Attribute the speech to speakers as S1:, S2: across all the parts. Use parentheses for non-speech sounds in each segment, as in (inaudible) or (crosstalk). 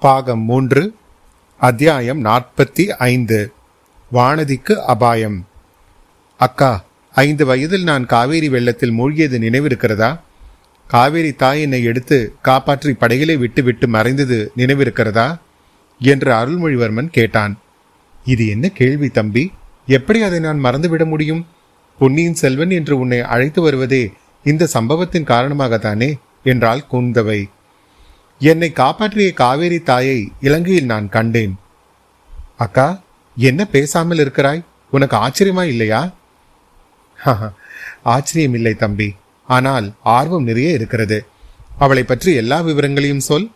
S1: பாகம் மூன்று அத்தியாயம் நாற்பத்தி ஐந்து. வானதிக்கு அபாயம். அக்கா ஐந்து வயதில் நான் காவேரி வெள்ளத்தில் மூழ்கியது நினைவிருக்கிறதா? காவேரி தாய் என்னை எடுத்து காப்பாற்றி படைகளை விட்டு விட்டு மறைந்தது நினைவிருக்கிறதா? என்று அருள்மொழிவர்மன் கேட்டான். இது என்ன கேள்வி தம்பி? எப்படி அதை நான் மறந்துவிட முடியும்? பொன்னியின் செல்வன் என்று உன்னை அழைத்து வருவதே இந்த சம்பவத்தின் காரணமாகத்தானே? என்றாள் குந்தவை. என்னை காப்பாற்றிய காவேரி தாயை இலங்கையில் நான் கண்டேன். அக்கா என்ன பேசாமல் இருக்கிறாய்? உனக்கு ஆச்சரியமா இல்லையா? ஆச்சரியம் இல்லை தம்பி. ஆனால் ஆர்வம் நிறைய இருக்கிறது. அவளை பற்றி எல்லா விவரங்களையும் சொல்.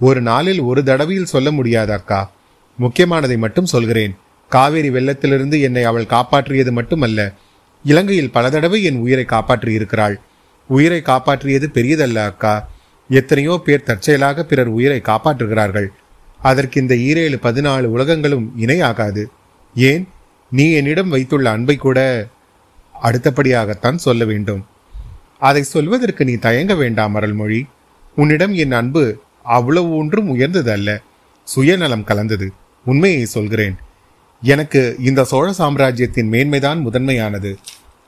S1: ஒரு நாளில் ஒரு தடவையில் சொல்ல முடியாது அக்கா. முக்கியமானதை மட்டும் சொல்கிறேன். காவேரி வெள்ளத்திலிருந்து என்னை அவள் காப்பாற்றியது மட்டுமல்ல. இலங்கையில் பல தடவை என் உயிரை காப்பாற்றி இருக்கிறாள் உயிரை காப்பாற்றியது பெரியதல்ல அக்கா. எத்தனையோ பேர் தற்செயலாக பிறர் உயிரை காப்பாற்றுகிறார்கள். அதற்கு இந்த ஈரேழு பதினாலு உலகங்களும் இணையாகாது. ஏன்? நீ என்னிடம் வைத்துள்ள அன்பை கூட அடுத்தபடியாகத்தான் சொல்ல வேண்டும். அதை சொல்வதற்கு நீ தயங்க வேண்டாம் அருள்மொழி. உன்னிடம் என் அன்பு அவ்வளவு ஒன்றும் உயர்ந்தது அல்ல சுயநலம் கலந்தது. உண்மையை சொல்கிறேன். எனக்கு இந்த சோழ சாம்ராஜ்யத்தின் மேன்மைதான் முதன்மையானது.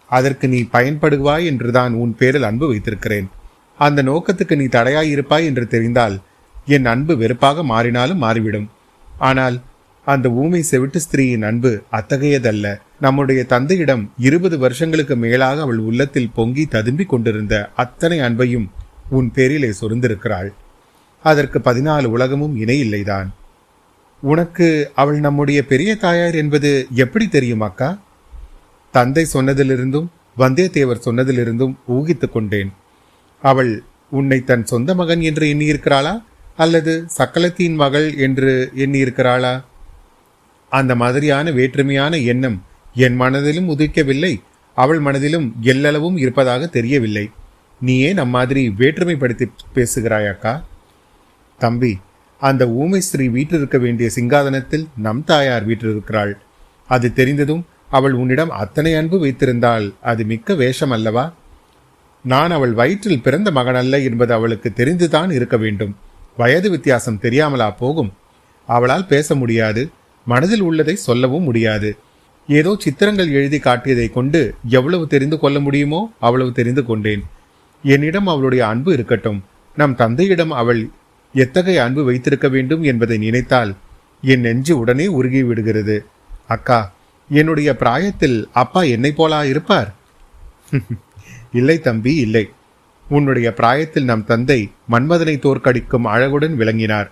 S1: அதற்கு நீ பயன்படுவாய் என்றுதான் உன் பேரில் அன்பு வைத்திருக்கிறேன். அந்த நோக்கத்துக்கு நீ தடையாயிருப்பாய் என்று தெரிந்தால் என் அன்பு வெறுப்பாக மாறினாலும் மாறிவிடும். ஆனால் அந்த ஊமை செவிட்டு ஸ்திரீயின் அன்பு அத்தகையதல்ல. நம்முடைய தந்தையிடம் இருபது வருஷங்களுக்கு மேலாக அவள் உள்ளத்தில் பொங்கி ததும்பிக் கொண்டிருந்த அத்தனை அன்பையும் உன் பேரிலே சொரிந்திருக்கிறாள். அதற்கு பதினாலு உலகமும் இணையில்லைதான் உனக்கு அவள் நம்முடைய பெரிய தாயார் என்பது எப்படி தெரியும் அக்கா? தந்தை சொன்னதிலிருந்தும் வந்தியத்தேவர் சொன்னதிலிருந்தும் ஊகித்துக் கொண்டேன். அவள் உன்னை தன் சொந்த மகன் என்று எண்ணியிருக்கிறாளா? அல்லது சக்கலத்தின் மகள் என்று எண்ணியிருக்கிறாளா? அந்த மாதிரியான வேற்றுமையான எண்ணம் என் மனதிலும் உதிக்கவில்லை அவள் மனதிலும் எல்லளவும் இருப்பதாக தெரியவில்லை. நீயே நம் மாதிரி வேற்றுமைப்படுத்தி பேசுகிறாயாக்கா? தம்பி அந்த ஊமை ஸ்ரீ வீற்றிருக்க வேண்டிய சிங்காதனத்தில் நம் தாயார் வீற்றிருக்கிறாள். அது தெரிந்ததும் அவள் உன்னிடம் அத்தனை அன்பு வைத்திருந்தால் அது மிக்க வேஷம் அல்லவா? நான் அவள் வயிற்றில் பிறந்த மகனல்ல என்பது அவளுக்கு தெரிந்துதான் இருக்க வேண்டும். வயது வித்தியாசம் தெரியாமலா போகும். அவளால் பேச முடியாது மனதில் உள்ளதை சொல்லவும் முடியாது. ஏதோ சித்திரங்கள் எழுதி காட்டியதை கொண்டு எவ்வளவு தெரிந்து கொள்ள முடியுமோ அவ்வளவு தெரிந்து கொண்டேன். என்னிடம் அவளுடைய அன்பு இருக்கட்டும். நம் தந்தையிடம் அவள் எத்தகைய அன்பு வைத்திருக்க வேண்டும் என்பதை நினைத்தால் என் நெஞ்சு உடனே உருகி விடுகிறது. அக்கா என்னுடைய பிராயத்தில் அப்பா என்னை போலா இருப்பார்? (laughs) இல்லை தம்பி இல்லை. உன்னுடைய பிராயத்தில் நம் தந்தை மன்மதனை தோற்கடிக்கும் அழகுடன் விளங்கினார்.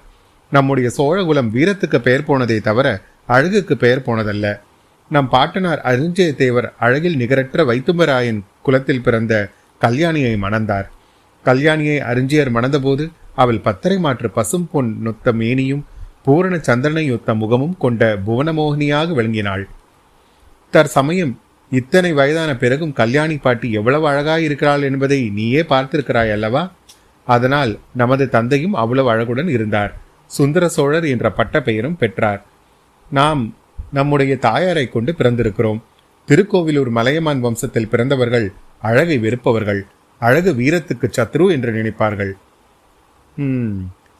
S1: நம்முடைய சோழகுலம் வீரத்துக்கு பெயர் போனதே தவிர அழகுக்கு பெயர் போனதல்ல. நம் பாட்டனார் அருஞ்சயத்தேவர் அழகில் நிகரற்ற வைத்தும்பராயன் குலத்தில் பிறந்த கல்யாணியை மணந்தார். கல்யாணியை அருஞ்சியர் மணந்தபோது அவள் பத்தரை மாற்று பசும் பொன் நொத்த மேனியும் பூரண சந்திரனை ஒத்த முகமும் கொண்ட புவனமோகினியாக விளங்கினாள். தற்சமயம் இத்தனை வயதான பிறகும் கல்யாணி பாட்டி எவ்வளவு அழகாய் இருக்கிறாள் என்பதை நீயே பார்த்திருக்கிறாய் அல்லவா? அதனால் நமது தந்தையும் அவ்வளவு அழகுடன் இருந்தார். சுந்தர சோழர் என்ற பட்ட பெயரும் பெற்றார். நாம் நம்முடைய தாயாரை கொண்டு பிறந்திருக்கிறோம். திருக்கோவிலூர் மலையமான் வம்சத்தில் பிறந்தவர்கள் அழகை வெறுப்பவர்கள். அழகு வீரத்துக்கு சத்ரு என்று நினைப்பார்கள்.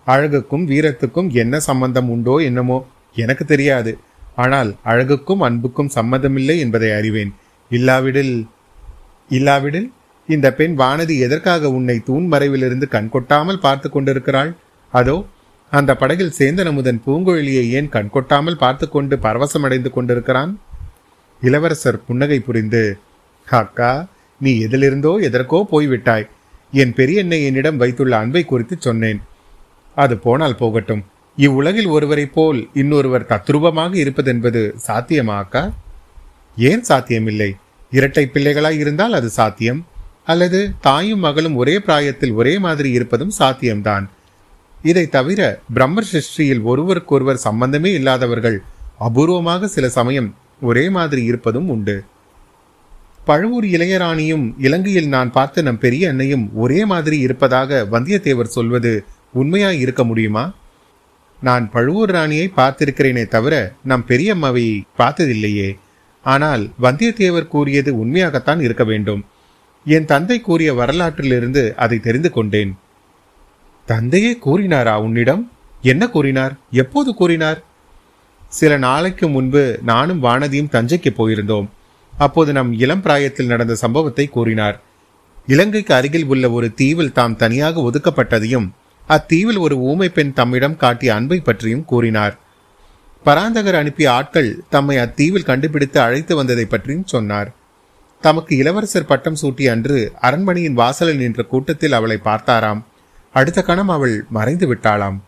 S1: அழகுக்கும் வீரத்துக்கும் என்ன சம்பந்தம் உண்டோ என்னமோ எனக்கு தெரியாது. ஆனால் அழகுக்கும் அன்புக்கும் சம்மதமில்லை என்பதை அறிவேன். இல்லாவிடில் இல்லாவிடில் இந்த பெண் வானதி எதற்காக உன்னை தூண் மறைவிலிருந்து கண்கொட்டாமல் பார்த்து கொண்டிருக்கிறாள்? அதோ அந்த படகில் சேந்தன் அமுதன் பூங்கொழியை ஏன் கண்கொட்டாமல் பார்த்து கொண்டு பரவசமடைந்து கொண்டிருக்கிறான்? இளவரசர் புன்னகை புரிந்து அக்கா நீ எதிலிருந்தோ எதற்கோ போய்விட்டாய். என் பெரியண்ணை என்னிடம் வைத்துள்ள அன்பை குறித்து சொன்னேன். அது போனால் போகட்டும். இவ்வுலகில் ஒருவரைப் போல் இன்னொருவர் தத்ரூபமாக இருப்பதென்பது சாத்தியமாக்கா ஏன் சாத்தியமில்லை? இரட்டை பிள்ளைகளாய் இருந்தால் அது சாத்தியம் அல்லது தாயும் மகளும் ஒரே பிராயத்தில் ஒரே மாதிரி இருப்பதும் சாத்தியம்தான். இதை தவிர பிரம்மர் சிருஷ்டியில் ஒருவருக்கொருவர் சம்பந்தமே இல்லாதவர்கள் அபூர்வமாக சில சமயம் ஒரே மாதிரி இருப்பதும் உண்டு. பழுவூர் இளையராணியும் இலங்கையில் நான் பார்த்த நம் பெரிய அன்னையும் ஒரே மாதிரி இருப்பதாக வந்தியத்தேவர் சொல்வது உண்மையாய் இருக்க முடியுமா? நான் பழுவூர் ராணியை பார்த்திருக்கிறேனே தவிர நம் பெரியம்மாவை பார்த்ததில்லையே. ஆனால் வந்தியத்தேவர் கூறியது உண்மையாகத்தான் இருக்க வேண்டும். என் தந்தை கூறிய வரலாற்றிலிருந்து அதை தெரிந்து கொண்டேன். தந்தையே கூறினாரா உன்னிடம்? என்ன கூறினார்? எப்போது கூறினார்? சில நாளைக்கு முன்பு நானும் வானதியும் தஞ்சைக்கு போயிருந்தோம். அப்போது நம் இளம் பிராயத்தில் நடந்த சம்பவத்தை கூறினார். இலங்கைக்கு அருகில் உள்ள ஒரு தீவில் தாம் தனியாக ஒதுக்கப்பட்டதையும் அத்தீவில் ஒரு ஊமை பெண் தம்மிடம் காட்டிய அன்பை பற்றியும் கூறினார். பராந்தகர் அனுப்பிய ஆட்கள் தம்மை அத்தீவில் கண்டுபிடித்து அழைத்து வந்ததை பற்றியும் சொன்னார். தமக்கு இளவரசர் பட்டம் சூட்டிய அன்று அரண்மனையின் வாசலில் நின்ற கூட்டத்தில் அவளை பார்த்தாராம். அடுத்த கணம் அவள் மறைந்து விட்டாளாம்.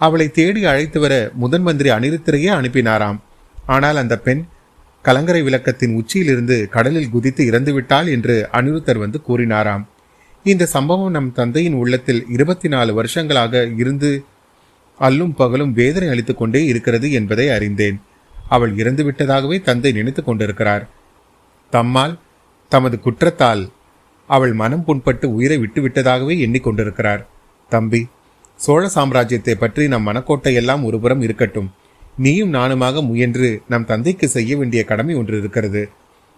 S1: அவளை தேடி அழைத்து வர முதன் மந்திரி அனிருத்தரையே அனுப்பினாராம். ஆனால் அந்த பெண் கலங்கரை விளக்கத்தின் உச்சியிலிருந்து கடலில் குதித்து இறந்துவிட்டாள் என்று அனிருத்தர் வந்து கூறினாராம். இந்த சம்பவம் நம் தந்தையின் உள்ளத்தில் இருபத்தி நாலு வருஷங்களாக இருந்து அல்லும் பகலும் வேதனை அளித்துக் கொண்டே இருக்கிறது என்பதை அறிந்தேன். அவள் இறந்து விட்டதாகவே தந்தை நினைத்துக் கொண்டிருக்கிறார். தம்மால் தமது குற்றத்தால் அவள் மனம் புண்பட்டு உயிரை விட்டுவிட்டதாகவே எண்ணிக்கொண்டிருக்கிறார். தம்பி சோழ சாம்ராஜ்யத்தை பற்றி நம் மனக்கோட்டை எல்லாம் ஒருபுறம் இருக்கட்டும். நீயும் நானுமாக முயன்று நம் தந்தைக்கு செய்ய வேண்டிய கடமை ஒன்று இருக்கிறது.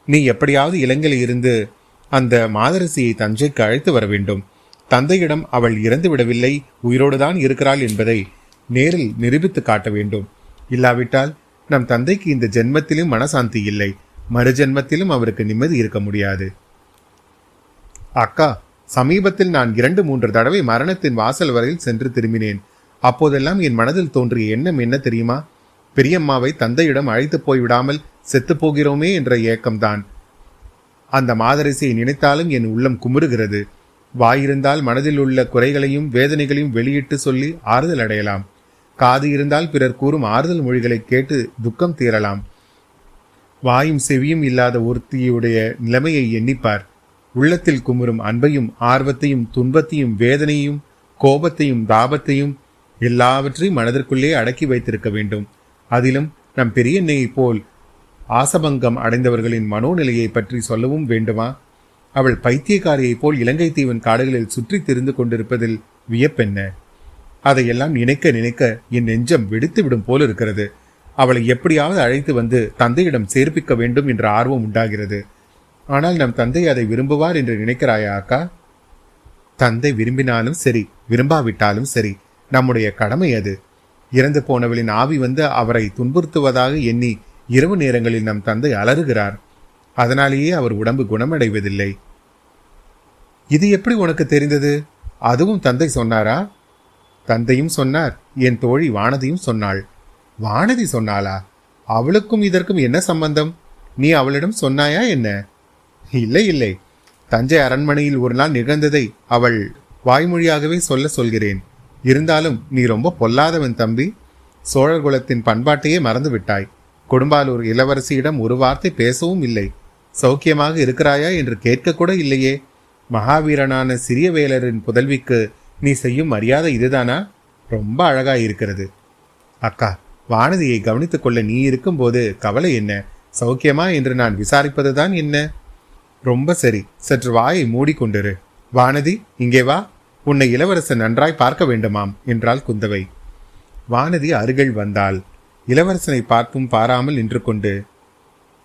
S1: நீ எப்படியாவது இலங்கையில் இருந்து அந்த மாதரசியை தஞ்சைக்கு அழைத்து வர வேண்டும். தந்தையிடம் அவள் இறந்து விடவில்லை உயிரோடுதான் இருக்கிறாள் என்பதை நேரில் நிரூபித்து காட்ட வேண்டும். இல்லாவிட்டால் நம் தந்தைக்கு இந்த ஜென்மத்திலும் மனசாந்தி இல்லை. மறுஜென்மத்திலும் அவருக்கு நிம்மதி இருக்க முடியாது. அக்கா சமீபத்தில் நான் இரண்டு மூன்று தடவை மரணத்தின் வாசல் வரையில் சென்று திரும்பினேன். அப்போதெல்லாம் என் மனதில் தோன்றிய எண்ணம் என்ன தெரியுமா? பெரியம்மாவை தந்தையிடம் அழைத்து போய்விடாமல் செத்து போகிறோமே என்ற ஏக்கம்தான். அந்த மாதரசியை நினைத்தாலும் என் உள்ளம் குமுறுகிறது. வாயிருந்தால் மனதில் உள்ள குறைகளையும் வேதனைகளையும் வெளியிட்டு சொல்லி ஆறுதல் அடையலாம். காது இருந்தால் பிறர் கூறும் ஆறுதல் மொழிகளை கேட்டு துக்கம் தீரலாம். வாயும் செவியும் இல்லாத ஒருத்தியுடைய நிலைமையை எண்ணிப்பார். உள்ளத்தில் குமுறும் அன்பையும் ஆர்வத்தையும் துன்பத்தையும் வேதனையும் கோபத்தையும் தாபத்தையும் எல்லாவற்றையும் மனதிற்குள்ளே அடக்கி வைத்திருக்க வேண்டும். அதிலும் நம் பெரியண்ணையைப் போல் ஆசபங்கம் அடைந்தவர்களின் மனோநிலையை பற்றி சொல்லவும் வேண்டுமா? அவள் பைத்தியக்காரியைப் போல் இலங்கை தீவன் காடுகளில் சுற்றித் திரிந்து கொண்டிருப்பதில் வியப்பென்ன அதையெல்லாம் நினைக்க நினைக்க என் நெஞ்சம் வெடித்து விடும் போல் இருக்கிறது. அவளை எப்படியாவது அழைத்து வந்து தந்தையிடம் சேர்ப்பிக்க வேண்டும் என்ற ஆர்வம் உண்டாகிறது. ஆனால் நம் தந்தை அதை விரும்புவார் என்று நினைக்கிறாயா அக்கா? தந்தை விரும்பினாலும் சரி விரும்பாவிட்டாலும் சரி நம்முடைய கடமை அது. இறந்து போனவளின் ஆவி வந்து அவரை துன்புறுத்துவதாக எண்ணி இரவு நேரங்களில் நம் தந்தை அலறுகிறார். அதனாலேயே அவர் உடம்பு குணமடைவதில்லை. இது எப்படி உனக்கு தெரிந்தது? அதுவும் தந்தை சொன்னாரா? தந்தையும் சொன்னார். என் தோழி வானதியும் சொன்னாள். வானதி சொன்னாளா? அவளுக்கும் இதற்கும் என்ன சம்பந்தம்? நீ அவளிடம் சொன்னாயா என்ன? இல்லை இல்லை. தஞ்சை அரண்மனையில் ஒரு நாள் நிகழ்ந்ததை அவள் வாய்மொழியாகவே சொல்ல சொல்கிறேன். இருந்தாலும் நீ ரொம்ப பொல்லாதவன் தம்பி. சோழர் குலத்தின் பண்பாட்டையே மறந்து விட்டாய் கொடும்பாலூர் இளவரசியிடம் ஒரு வார்த்தை பேசவும் இல்லை. சௌக்கியமாக இருக்கிறாயா என்று கேட்கக்கூட இல்லையே. மகாவீரனான சிறிய வேலரின் புதல்விக்கு நீ செய்யும் மரியாதை இதுதானா? ரொம்ப அழகாக இருக்கிறது அக்கா வானதியை கவனித்துக் கொள்ள நீ இருக்கும்போது கவலை என்ன? சௌக்கியமா என்று நான் விசாரிப்பதுதான் என்ன? ரொம்ப சரி சற்று வாயை மூடிக்கொண்டிரு. வானதி இங்கே வா. உன்னை இளவரசன் நன்றாய் பார்க்க வேண்டுமாம் என்றாள் குந்தவை. வானதி அருகில் வந்தாள். இளவரசனை பார்த்தும் பாராமல் நின்று கொண்டு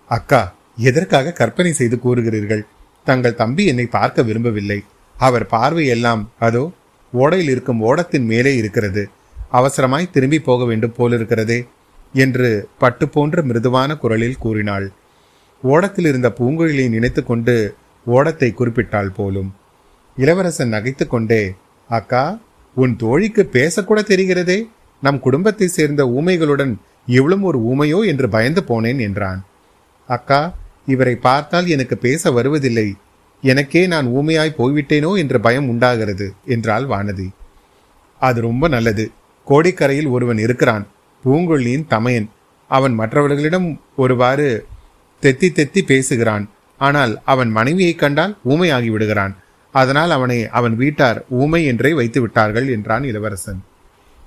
S1: அக்கா எதற்காக கற்பனை செய்து கூறுகிறீர்கள்? தங்கள் தம்பி என்னை பார்க்க விரும்பவில்லை. அவர் பார்வையெல்லாம் அதோ ஓடையில் இருக்கும் ஓடத்தின் மேலே இருக்கிறது. அவசரமாய் திரும்பி போக வேண்டும் போலிருக்கிறதே என்று பட்டு போன்ற மிருதுவான குரலில் கூறினாள். ஓடத்தில் இருந்த பூங்குழலியை நினைத்து கொண்டு ஓடத்தை குறிப்பிட்டாள் போலும். இளவரசன் நகைத்து கொண்டே அக்கா உன் தோழிக்கு பேசக்கூட தெரிகிறதே. நம் குடும்பத்தை சேர்ந்த ஊமைகளுடன் இவளும் ஒரு ஊமையோ என்று பயந்து போனேன் என்றான். அக்கா இவரை பார்த்தால் எனக்கு பேச வருவதில்லை. எனக்கே நான் ஊமையாய் போய்விட்டேனோ என்ற பயம் உண்டாகிறது என்றாள் வானதி. அது ரொம்ப நல்லது. கோடிக்கரையில் ஒருவன் இருக்கிறான். பூங்கொல்லியின் தமையன். அவன் மற்றவர்களிடம் ஒருவாறு தெத்தி தெத்தி பேசுகிறான். ஆனால் அவன் மனைவியை கண்டால் ஊமையாகி விடுகிறான். அதனால் அவனை அவன் வீட்டார் ஊமை என்றே வைத்து விட்டார்கள் என்றான் இளவரசன்.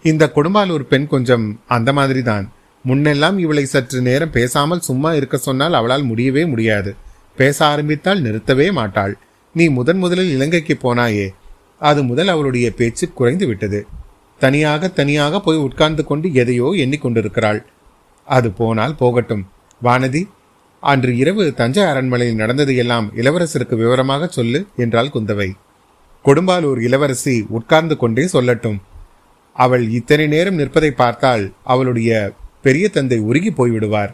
S1: இந்த கொடும்பாலூர் பெண் கொஞ்சம் அந்த மாதிரிதான். முன்னெல்லாம் இவளை சற்று நேரம் பேசாமல் சும்மா இருக்க சொன்னால் அவளால் முடியவே முடியாது. பேச ஆரம்பித்தால் நிறுத்தவே மாட்டாள். நீ முதன் முதலில் இலங்கைக்கு போனாயே. அது முதல் அவளுடைய பேச்சு குறைந்து விட்டது. தனியாக தனியாக போய் உட்கார்ந்து கொண்டு எதையோ எண்ணிக்கொண்டிருக்கிறாள் அது போனால் போகட்டும். வானதி அன்று இரவு தஞ்சை அரண்மனையில் நடந்தது எல்லாம் இளவரசருக்கு விவரமாக சொல்லு என்றாள் குந்தவை. கொடும்பாலூர் இளவரசி உட்கார்ந்து கொண்டே சொல்லட்டும். அவள் இத்தனை நேரம் நிற்பதை பார்த்தால் அவளுடைய பெரிய தந்தை உருகி போய்விடுவார்.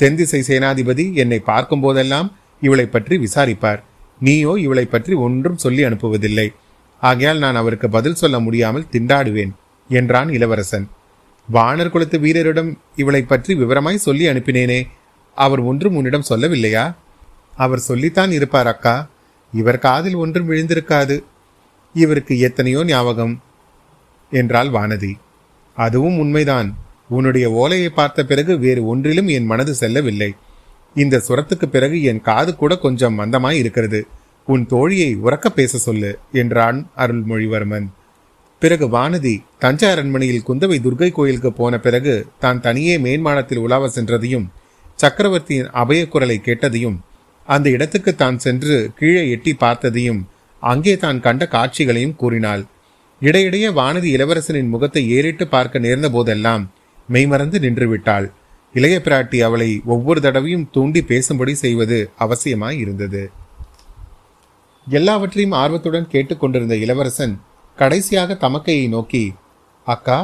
S1: தென்திசை சேனாதிபதி என்னை பார்க்கும் போதெல்லாம் இவளை பற்றி விசாரிப்பார். நீயோ இவளை பற்றி ஒன்றும் சொல்லி அனுப்புவதில்லை. ஆகையால் நான் அவருக்கு பதில் சொல்ல முடியாமல் திண்டாடுவேன் என்றான் இளவரசன். வானர் குலத்து வீரரிடம் இவளை பற்றி விவரமாய் சொல்லி அனுப்பினேனே அவர் ஒன்றும் உன்னிடம் சொல்லவில்லையா? அவர் சொல்லித்தான் இருப்பார் அக்கா. இவர் காதில் ஒன்றும் விழுந்திருக்காது. இவருக்கு எத்தனையோ ஞாபகம் என்றாள் வானதி. அதுவும் உண்மைதான். உன்னுடைய ஓலையை பார்த்த பிறகு வேறு ஒன்றிலும் என் மனது செல்லவில்லை. இந்த சுரத்துக்கு பிறகு என் காது கூட கொஞ்சம் மந்தமாய் இருக்கிறது. உன் தோழியை உறக்க பேச சொல்லு என்றான் அருள்மொழிவர்மன். பிறகு வானதி தஞ்சை அரண்மனையில் குந்தவை துர்கை கோயிலுக்கு போன பிறகு தான் தனியே மேன்மானத்தில் உலாவ சென்றதையும் சக்கரவர்த்தியின் அபயக்குரலை கேட்டதையும் அந்த இடத்துக்கு தான் சென்று கீழே எட்டி பார்த்ததையும் அங்கே தான் கண்ட காட்சிகளையும் கூறினாள். இடையிடையே வானதி இளவரசனின் முகத்தை ஏறிட்டு பார்க்க நேர்ந்த போதெல்லாம் மெய்மறந்து நின்று விட்டாள் இளைய பிராட்டி அவளை ஒவ்வொரு தடவையும் தூண்டி பேசும்படி செய்வது அவசியமாய் இருந்தது. எல்லாவற்றையும் ஆர்வத்துடன் கேட்டுக்கொண்டிருந்த இளவரசன் கடைசியாக தமக்கையை நோக்கி அக்கா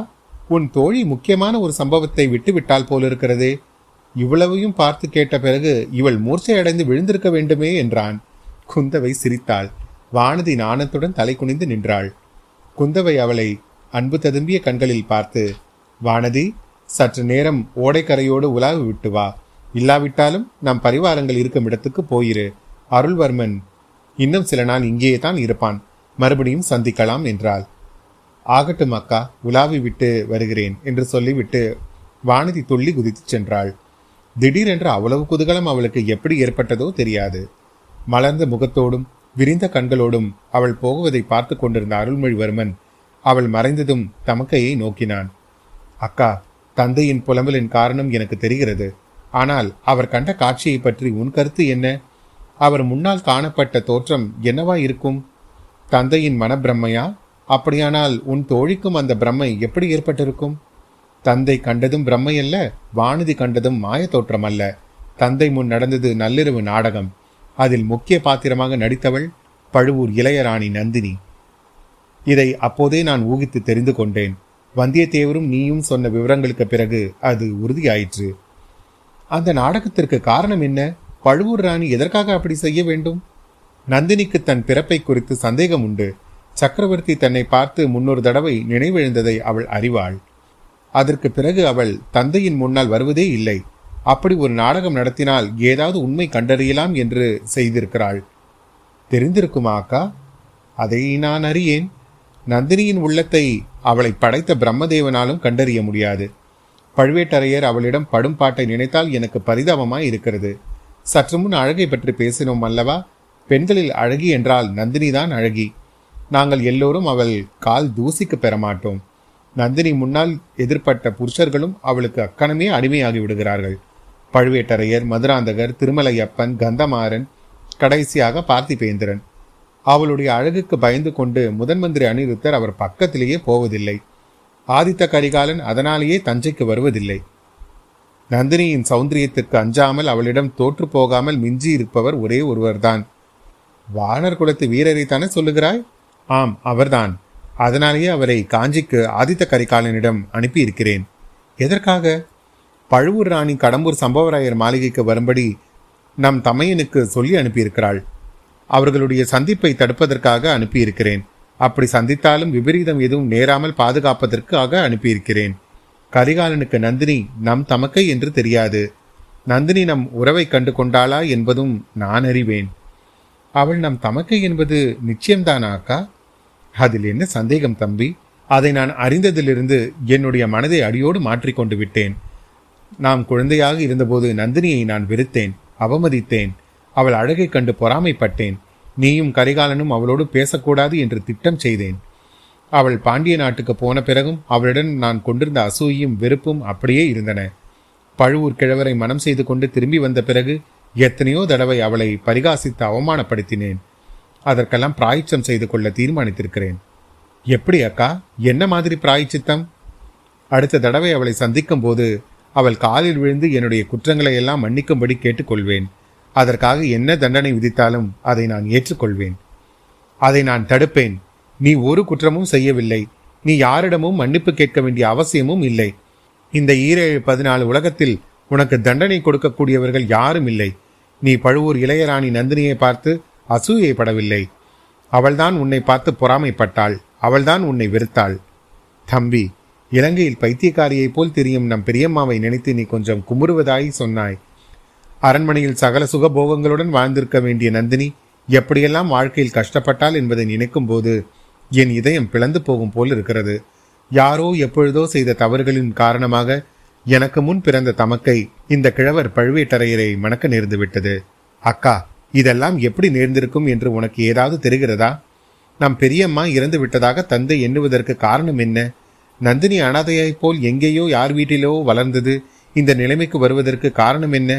S1: உன் தோழி முக்கியமான ஒரு சம்பவத்தை விட்டுவிட்டால் போலிருக்கிறதே. இவ்வளவையும் பார்த்து கேட்ட பிறகு இவள் மூர்ச்சையடைந்து விழுந்திருக்க வேண்டுமே என்றான். குந்தவை சிரித்தாள். வானதி நாணத்துடன் தலை குனிந்து நின்றாள். குந்தவை அவளை அன்பு ததும்பிய கண்களில் பார்த்து வானதி சற்று நேரம் ஓடைக்கரையோடு உலாவி விட்டு வா. இல்லாவிட்டாலும் நம் பரிவாரங்கள் இருக்கும் இடத்துக்கு போயிரு. அருள்வர்மன் இன்னும் சில நாள் இங்கேயே தான் இருப்பான். மறுபடியும் சந்திக்கலாம் என்றாள். ஆகட்டும் அக்கா உலாவி விட்டு வருகிறேன் என்று சொல்லிவிட்டு வானதி துள்ளி குதித்துச் சென்றாள். திடீரென்று அவ்வளவு குதூகலம் அவளுக்கு எப்படி ஏற்பட்டதோ தெரியாது. மலர்ந்த முகத்தோடும் விரிந்த கண்களோடும் அவள் போகுவதை பார்த்து கொண்டிருந்த அருள்மொழிவர்மன் அவள் மறைந்ததும் தமக்கையை நோக்கினான். அக்கா தந்தையின் புலம்பலின் காரணம் எனக்கு தெரிகிறது. ஆனால் அவர் கண்ட காட்சியை பற்றி உன் கருத்து என்ன? அவர் முன்னால் காணப்பட்ட தோற்றம் என்னவா இருக்கும்? தந்தையின் மனப்பிரம்மையா அப்படியானால் உன் தோழிக்கும் அந்த பிரம்மை எப்படி ஏற்பட்டிருக்கும்? தந்தை கண்டதும் பிரம்மை அல்ல வானதி கண்டதும் மாய தோற்றம் அல்ல தந்தை முன் நடந்தது நள்ளிரவு நாடகம். அதில் முக்கிய பாத்திரமாக நடித்தவள் பழுவூர் இளையராணி நந்தினி. இதை அப்போதே நான் ஊகித்து தெரிந்து கொண்டேன். வந்தியத்தேவரும் நீயும் சொன்ன விவரங்களுக்கு பிறகு அது உறுதியாயிற்று. அந்த நாடகத்திற்கு காரணம் என்ன? பழுவூர் ராணி எதற்காக அப்படி செய்ய வேண்டும்? நந்தினிக்கு தன் பிறப்பை குறித்து சந்தேகம் உண்டு. சக்கரவர்த்தி தன்னை பார்த்து முன்னொரு தடவை நினைவெழுந்ததை அவள் அறிவாள். அதற்கு பிறகு அவள் தந்தையின் முன்னால் வருவதே இல்லை. அப்படி ஒரு நாடகம் நடத்தினால் ஏதாவது உண்மை கண்டறியலாம் என்று செய்திருக்கிறாள். தெரிந்திருக்குமா அக்கா? அதை நான் அறியேன். நந்தினியின் உள்ளத்தை அவளை படைத்த பிரம்மதேவனாலும் கண்டறிய முடியாது. பழுவேட்டரையர் அவளிடம் படும் பாட்டை நினைத்தால் எனக்கு பரிதாபமாய் இருக்கிறது. சற்று முன் அழகை பற்றி பேசினோம் அல்லவா? பெண்களில் அழகி என்றால் நந்தினிதான் அழகி. நாங்கள் எல்லோரும் அவள் கால் தூசிக்கு பெறமாட்டோம். நந்தினி முன்னால் எதிர்ப்பட்ட புருஷர்களும் அவளுக்கு அக்கணமே அடிமையாகி விடுகிறார்கள். பழுவேட்டரையர் மதுராந்தகர் திருமலையப்பன் கந்தமாறன் கடைசியாக பார்த்திபேந்திரன். அவளுடைய அழகுக்கு பயந்து கொண்டு முதன் மந்திரி அனிருத்தர் அவர் பக்கத்திலேயே போவதில்லை. ஆதித்த கரிகாலன் அதனாலேயே தஞ்சைக்கு வருவதில்லை. நந்தினியின் சௌந்தரியத்திற்கு அஞ்சாமல் அவளிடம் தோற்று போகாமல் மிஞ்சி இருப்பவர் ஒரே ஒருவர்தான். வானர் குலத்து வீரரை தானே சொல்லுகிறாய்? ஆம் அவர்தான். அதனாலேயே அவரை காஞ்சிக்கு ஆதித்த கரிகாலனிடம் அனுப்பி இருக்கிறேன் எதற்காக? பழுவூர் ராணி கடம்பூர் சம்பவராயர் மாளிகைக்கு வரும்படி நம் தமையனுக்கு சொல்லி அனுப்பியிருக்கிறாள். அவர்களுடைய சந்திப்பை தடுப்பதற்காக அனுப்பியிருக்கிறேன். அப்படி சந்தித்தாலும் விபரீதம் எதுவும் நேராமல் பாதுகாப்பதற்காக அனுப்பியிருக்கிறேன். கரிகாலனுக்கு நந்தினி நம் தமக்கை என்று தெரியாது. நந்தினி நம் உறவை கண்டு கொண்டாளா என்பதும் நான் அறிவேன். அவள் நம் தமக்கை என்பது நிச்சயம்தானா அக்கா? அதில் என்ன சந்தேகம் தம்பி? அதை நான் அறிந்ததிலிருந்து என்னுடைய மனதை அடியோடு மாற்றிக்கொண்டு விட்டேன். நாம் குழந்தையாக இருந்தபோது நந்தினியை நான் வெறுத்தேன் அவமதித்தேன். அவள் அழகை கண்டு பொறாமைப்பட்டேன். நீயும் கரிகாலனும் அவளோடு பேசக்கூடாது என்று திட்டம் செய்தேன். அவள் பாண்டிய நாட்டுக்கு போன பிறகும் அவளிடம் நான் கொண்டிருந்த அசூயும் வெறுப்பும் அப்படியே இருந்தன. பழுவூர் கிழவரை மனம் செய்து கொண்டு திரும்பி வந்த பிறகு எத்தனையோ தடவை அவளை பரிகாசித்து அவமானப்படுத்தினேன். அதற்கெல்லாம் பிராய்ச்சம் செய்து கொள்ள தீர்மானித்திருக்கிறேன். எப்படி அக்கா? என்ன மாதிரி பிராய்ச்சித்தம்? அடுத்த தடவை அவளை சந்திக்கும் போது அவள் காலில் விழுந்து என்னுடைய குற்றங்களை எல்லாம் மன்னிக்கும்படி கேட்டுக்கொள்வேன். அதற்காக என்ன தண்டனை விதித்தாலும் அதை நான் ஏற்றுக்கொள்வேன். அதை நான் தடுப்பேன். நீ ஒரு குற்றமும் செய்யவில்லை. நீ யாரிடமும் மன்னிப்பு கேட்க வேண்டிய அவசியமும் இல்லை. இந்த ஈரேழு பதினாலு உலகத்தில் உனக்கு தண்டனை கொடுக்கக்கூடியவர்கள் யாரும் இல்லை. நீ பழுவூர் இளையராணி நந்தினியை பார்த்து அசூயைப்படவில்லை. அவள்தான் உன்னை பார்த்து பொறாமைப்பட்டாள். அவள்தான் உன்னை வெறுத்தாள். தம்பி இலங்கையில் பைத்தியக்காரியைப் போல் தெரியும் நம் பெரியம்மாவை நினைத்து நீ கொஞ்சம் குமுறுவதாய் சொன்னாய். அரண்மனையில் சகல சுகபோகங்களுடன் வாழ்ந்திருக்க வேண்டிய நந்தினி எப்படியெல்லாம் வாழ்க்கையில் கஷ்டப்பட்டாள் என்பதை நினைக்கும் போது என் இதயம் பிளந்து போகும் போல் இருக்கிறது. யாரோ எப்பொழுதோ செய்த தவறுகளின் காரணமாக எனக்கு முன் பிறந்த தமக்கை இந்த கிழவர் பழுவேட்டரையரை மணக்க நேர்ந்து விட்டது. அக்கா இதெல்லாம் எப்படி நேர்ந்திருக்கும் என்று உனக்கு ஏதாவது தெரிகிறதா? நம் பெரியம்மா இறந்து விட்டதாக தந்தை எண்ணுவதற்கு காரணம் என்ன? நந்தினி அனாதையைப் போல் எங்கேயோ யார் வீட்டிலோ வளர்ந்தது இந்த நிலைமைக்கு வருவதற்கு காரணம் என்ன?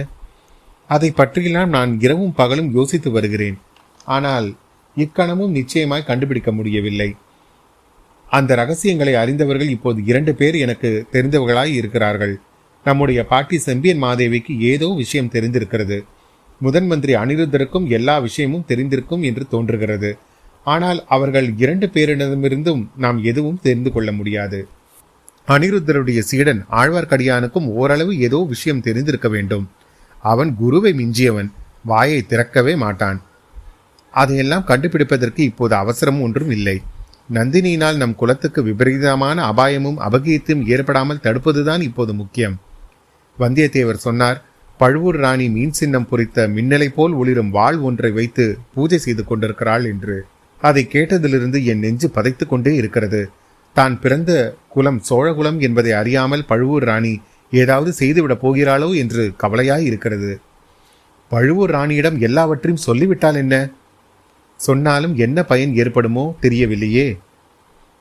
S1: அதை பற்றியெல்லாம் நான் இரவும் பகலும் யோசித்து வருகிறேன். ஆனால் இக்கணமும் நிச்சயமாய் கண்டுபிடிக்க முடியவில்லை. அந்த ரகசியங்களை அறிந்தவர்கள் இப்போது இரண்டு பேர் எனக்கு தெரிந்தவர்களாய் இருக்கிறார்கள். நம்முடைய பாட்டி செம்பியன் மாதேவிக்கு ஏதோ விஷயம் தெரிந்திருக்கிறது. முதன் மந்திரி அனிருத்தருக்கும் எல்லா விஷயமும் தெரிந்திருக்கும் என்று தோன்றுகிறது. ஆனால் அவர்கள் இரண்டு பேரிடமிருந்தும் நாம் எதுவும் தெரிந்து கொள்ள முடியாது. அனிருத்தருடைய சீடன் ஆழ்வார்க்கடியானுக்கும் ஓரளவு ஏதோ விஷயம் தெரிந்திருக்க வேண்டும். அவன் குருவை மிஞ்சியவன் வாயை திறக்கவே மாட்டான். அதையெல்லாம் கண்டுபிடிப்பதற்கு இப்போது அவசரமும் ஒன்றும் இல்லை. நந்தினியினால் நம் குலத்துக்கு விபரீதமான அபாயமும் அபகீர்த்தியும் ஏற்படாமல் தடுப்பதுதான் இப்போது முக்கியம். வந்தியத்தேவர் சொன்னார் பழுவூர் ராணி மீன் சின்னம் பொறித்த மின்னலை போல் ஒளிரும் வாள் ஒன்றை வைத்து பூஜை செய்து கொண்டிருக்கிறாள் என்று. அதை கேட்டதிலிருந்து என் நெஞ்சு பதைத்துக்கொண்டே இருக்கிறது. தான் பிறந்த குலம் சோழகுலம் என்பதை அறியாமல் பழுவூர் ராணி ஏதாவது செய்துவிடப் போகிறாளோ என்று கவலையாய் இருக்கிறது பழுவூர் ராணியிடம் எல்லாவற்றையும் சொல்லிவிட்டால் என்ன? சொன்னாலும் என்ன பயன் ஏற்படுமோ தெரியவில்லையே.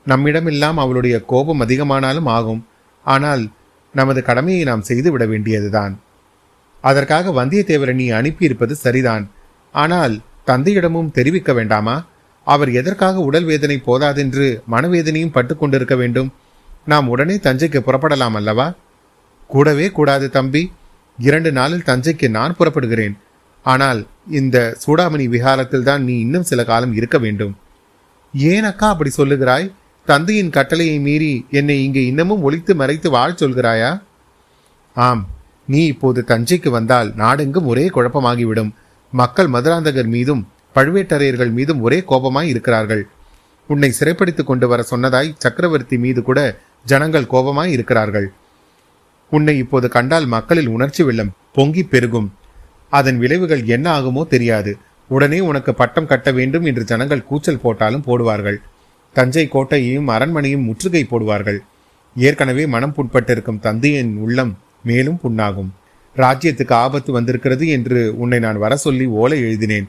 S1: நம்மிடமெல்லாம் அவளுடைய கோபம் அதிகமானாலும் ஆகும். ஆனால் நமது கடமையை நாம் செய்துவிட வேண்டியதுதான். அதற்காக வந்தியத்தேவரை நீ அனுப்பியிருப்பது சரிதான். ஆனால் தந்தையிடமும் தெரிவிக்க வேண்டாமா? அவர் எதற்காக உடல் வேதனை போதாதென்று மனவேதனையும் பட்டு கொண்டிருக்க வேண்டும்? நாம் உடனே தஞ்சைக்கு புறப்படலாம் அல்லவா? கூடவே கூடாது தம்பி. இரண்டு நாளில் தஞ்சைக்கு நான் புறப்படுகிறேன். ஆனால் இந்த சூடாமணி விகாரத்தில் தான் நீ இன்னும் சில காலம் இருக்க வேண்டும். ஏன் அக்கா அப்படி சொல்லுகிறாய்? தந்தையின் கட்டளையை மீறி என்னை இங்கே இன்னமும் ஒழித்து மறைத்து வாழ் சொல்கிறாயா? ஆம் நீ இப்போது தஞ்சைக்கு வந்தால் நாடெங்கும் ஒரே குழப்பமாகிவிடும். மக்கள் மதுராந்தகர் மீதும் பழுவேட்டரையர்கள் மீதும் ஒரே கோபமாய் இருக்கிறார்கள். உன்னை சிறைப்படுத்திக் கொண்டு வர சொன்னதாய் சக்கரவர்த்தி மீது கூட ஜனங்கள் கோபமாய் இருக்கிறார்கள். உன்னை இப்போது கண்டால் மக்களில் உணர்ச்சி வெள்ளம் பொங்கி பெருகும். அதன் விளைவுகள் என்ன ஆகுமோ தெரியாது. உடனே உனக்கு பட்டம் கட்ட வேண்டும் என்று ஜனங்கள் கூச்சல் போட்டாலும் போடுவார்கள். தஞ்சை கோட்டையையும் அரண்மனையும் முற்றுகை போடுவார்கள். ஏற்கனவே மனம் புண்பட்டிருக்கும் தந்தையின் உள்ளம் மேலும் புண்ணாகும். ராஜ்யத்துக்கு ஆபத்து வந்திருக்கிறது என்று உன்னை நான் வர சொல்லி ஓலை எழுதினேன்.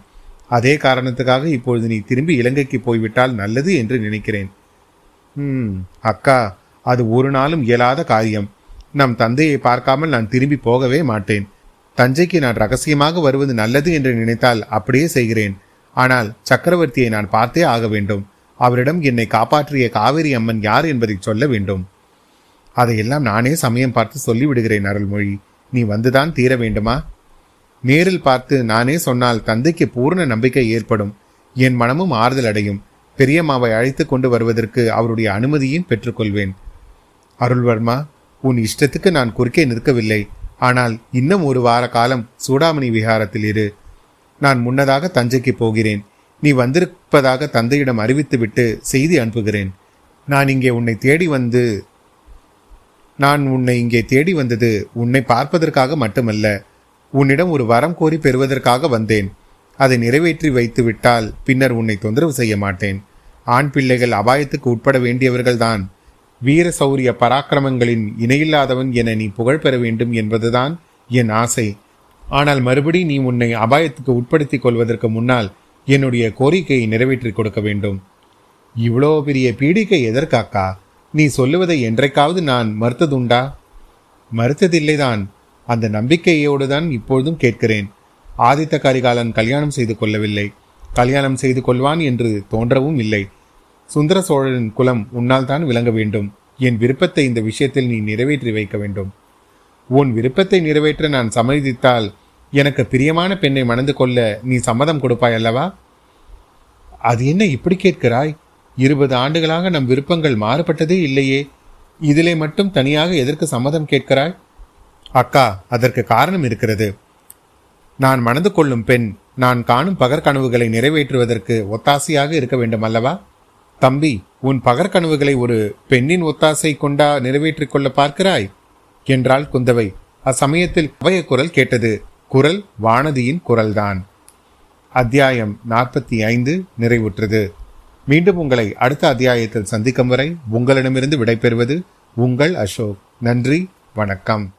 S1: அதே காரணத்துக்காக இப்பொழுது நீ திரும்பி இலங்கைக்கு போய்விட்டால் நல்லது என்று நினைக்கிறேன். ம் அக்கா அது ஒரு நாளும் இயலாத காரியம். நம் தந்தையை பார்க்காமல் நான் திரும்பி போகவே மாட்டேன். தஞ்சைக்கு நான் ரகசியமாக வருவது நல்லது என்று நினைத்தால் அப்படியே செய்கிறேன். ஆனால் சக்கரவர்த்தியை நான் பார்த்தே ஆக வேண்டும். அவரிடம் என்னை காப்பாற்றிய காவிரி அம்மன் யார் என்பதை சொல்ல வேண்டும். அதையெல்லாம் நானே சமயம் பார்த்து சொல்லிவிடுகிறேன் அருள்மொழி. நீ வந்துதான் தீர வேண்டுமா? நேரில் பார்த்து நானே சொன்னால் தந்தைக்கு பூர்ண நம்பிக்கை ஏற்படும். என் மனமும் ஆறுதல் அடையும். பெரியம்மாவை அழைத்து கொண்டு வருவதற்கு அவருடைய அனுமதியும் பெற்றுக்கொள்வேன். அருள்வர்மா உன் இஷ்டத்துக்கு நான் குறுக்கே நிற்கவில்லை. ஆனால் இன்னும் ஒரு வார காலம் சூடாமணி விஹாரத்தில் இரு. நான் முன்னதாக தஞ்சைக்கு போகிறேன். நீ வந்திருப்பதாக தந்தையிடம் அறிவித்துவிட்டு செய்தி அனுப்புகிறேன். நான் இங்கே உன்னை தேடி வந்து நான் உன்னை இங்கே தேடி வந்தது உன்னை பார்ப்பதற்காக மட்டுமல்ல உன்னிடம் ஒரு வரம் கோரி பெறுவதற்காக வந்தேன். அதை நிறைவேற்றி வைத்து விட்டால் பின்னர் உன்னை தொந்தரவு செய்ய மாட்டேன். ஆண் பிள்ளைகள் அபாயத்துக்கு உட்பட வேண்டியவர்கள்தான். வீர சௌரிய பராக்கிரமங்களின் இணையில்லாதவன் என நீ புகழ் பெற வேண்டும் என்பதுதான் என் ஆசை. ஆனால் மறுபடி நீ உன்னை அபாயத்துக்கு உட்படுத்திக் கொள்வதற்கு முன்னால் என்னுடைய கோரிக்கையை நிறைவேற்றிக் கொடுக்க வேண்டும். இவ்வளோ பெரிய பீடிக்கை எதற்காக்கா? நீ சொல்லுவதை என்றைக்காவது நான் மறுத்ததுண்டா? மறுத்ததில்லைதான். அந்த நம்பிக்கையோடு தான் இப்பொழுதும் கேட்கிறேன். ஆதித்த கரிகாலன் கல்யாணம் செய்து கொள்ளவில்லை. கல்யாணம் செய்து கொள்வான் என்று தோன்றவும் இல்லை. சுந்தர சோழரின் குலம் உன்னால் தான் விளங்க வேண்டும். என் விருப்பத்தை இந்த விஷயத்தில் நீ நிறைவேற்றி வைக்க வேண்டும். உன் விருப்பத்தை நிறைவேற்ற நான் சம்மதித்தால் எனக்கு பிரியமான பெண்ணை மணந்து கொள்ள நீ சம்மதம் கொடுப்பாய் அல்லவா? அது என்ன இப்படி கேட்கிறாய்? இருபது ஆண்டுகளாக நம் விருப்பங்கள் மாறுபட்டதே இல்லையே. இதிலே மட்டும் தனியாக எதற்கு சம்மதம் கேட்கிறாய்? அக்கா அதற்கு காரணம் இருக்கிறது. நான் மணந்து கொள்ளும் பெண் நான் காணும் பகற்கனவுகளை நிறைவேற்றுவதற்கு ஒத்தாசையாக இருக்க வேண்டும் அல்லவா? தம்பி உன் பகற்கனவுகளை ஒரு பெண்ணின் ஒத்தாசை கொண்டா நிறைவேற்றிக் கொள்ள பார்க்கிறாய்? என்றாள் குந்தவை. அச்சமயத்தில் அவைய குரல் கேட்டது. குரல் வானதியின் குரல்தான். அத்தியாயம் நாற்பத்தி ஐந்து நிறைவுற்றது. மீண்டும் உங்களை அடுத்த அத்தியாயத்தில் சந்திக்கும் வரை உங்களிடமிருந்து விடைபெறுவது உங்கள் அசோக். நன்றி வணக்கம்.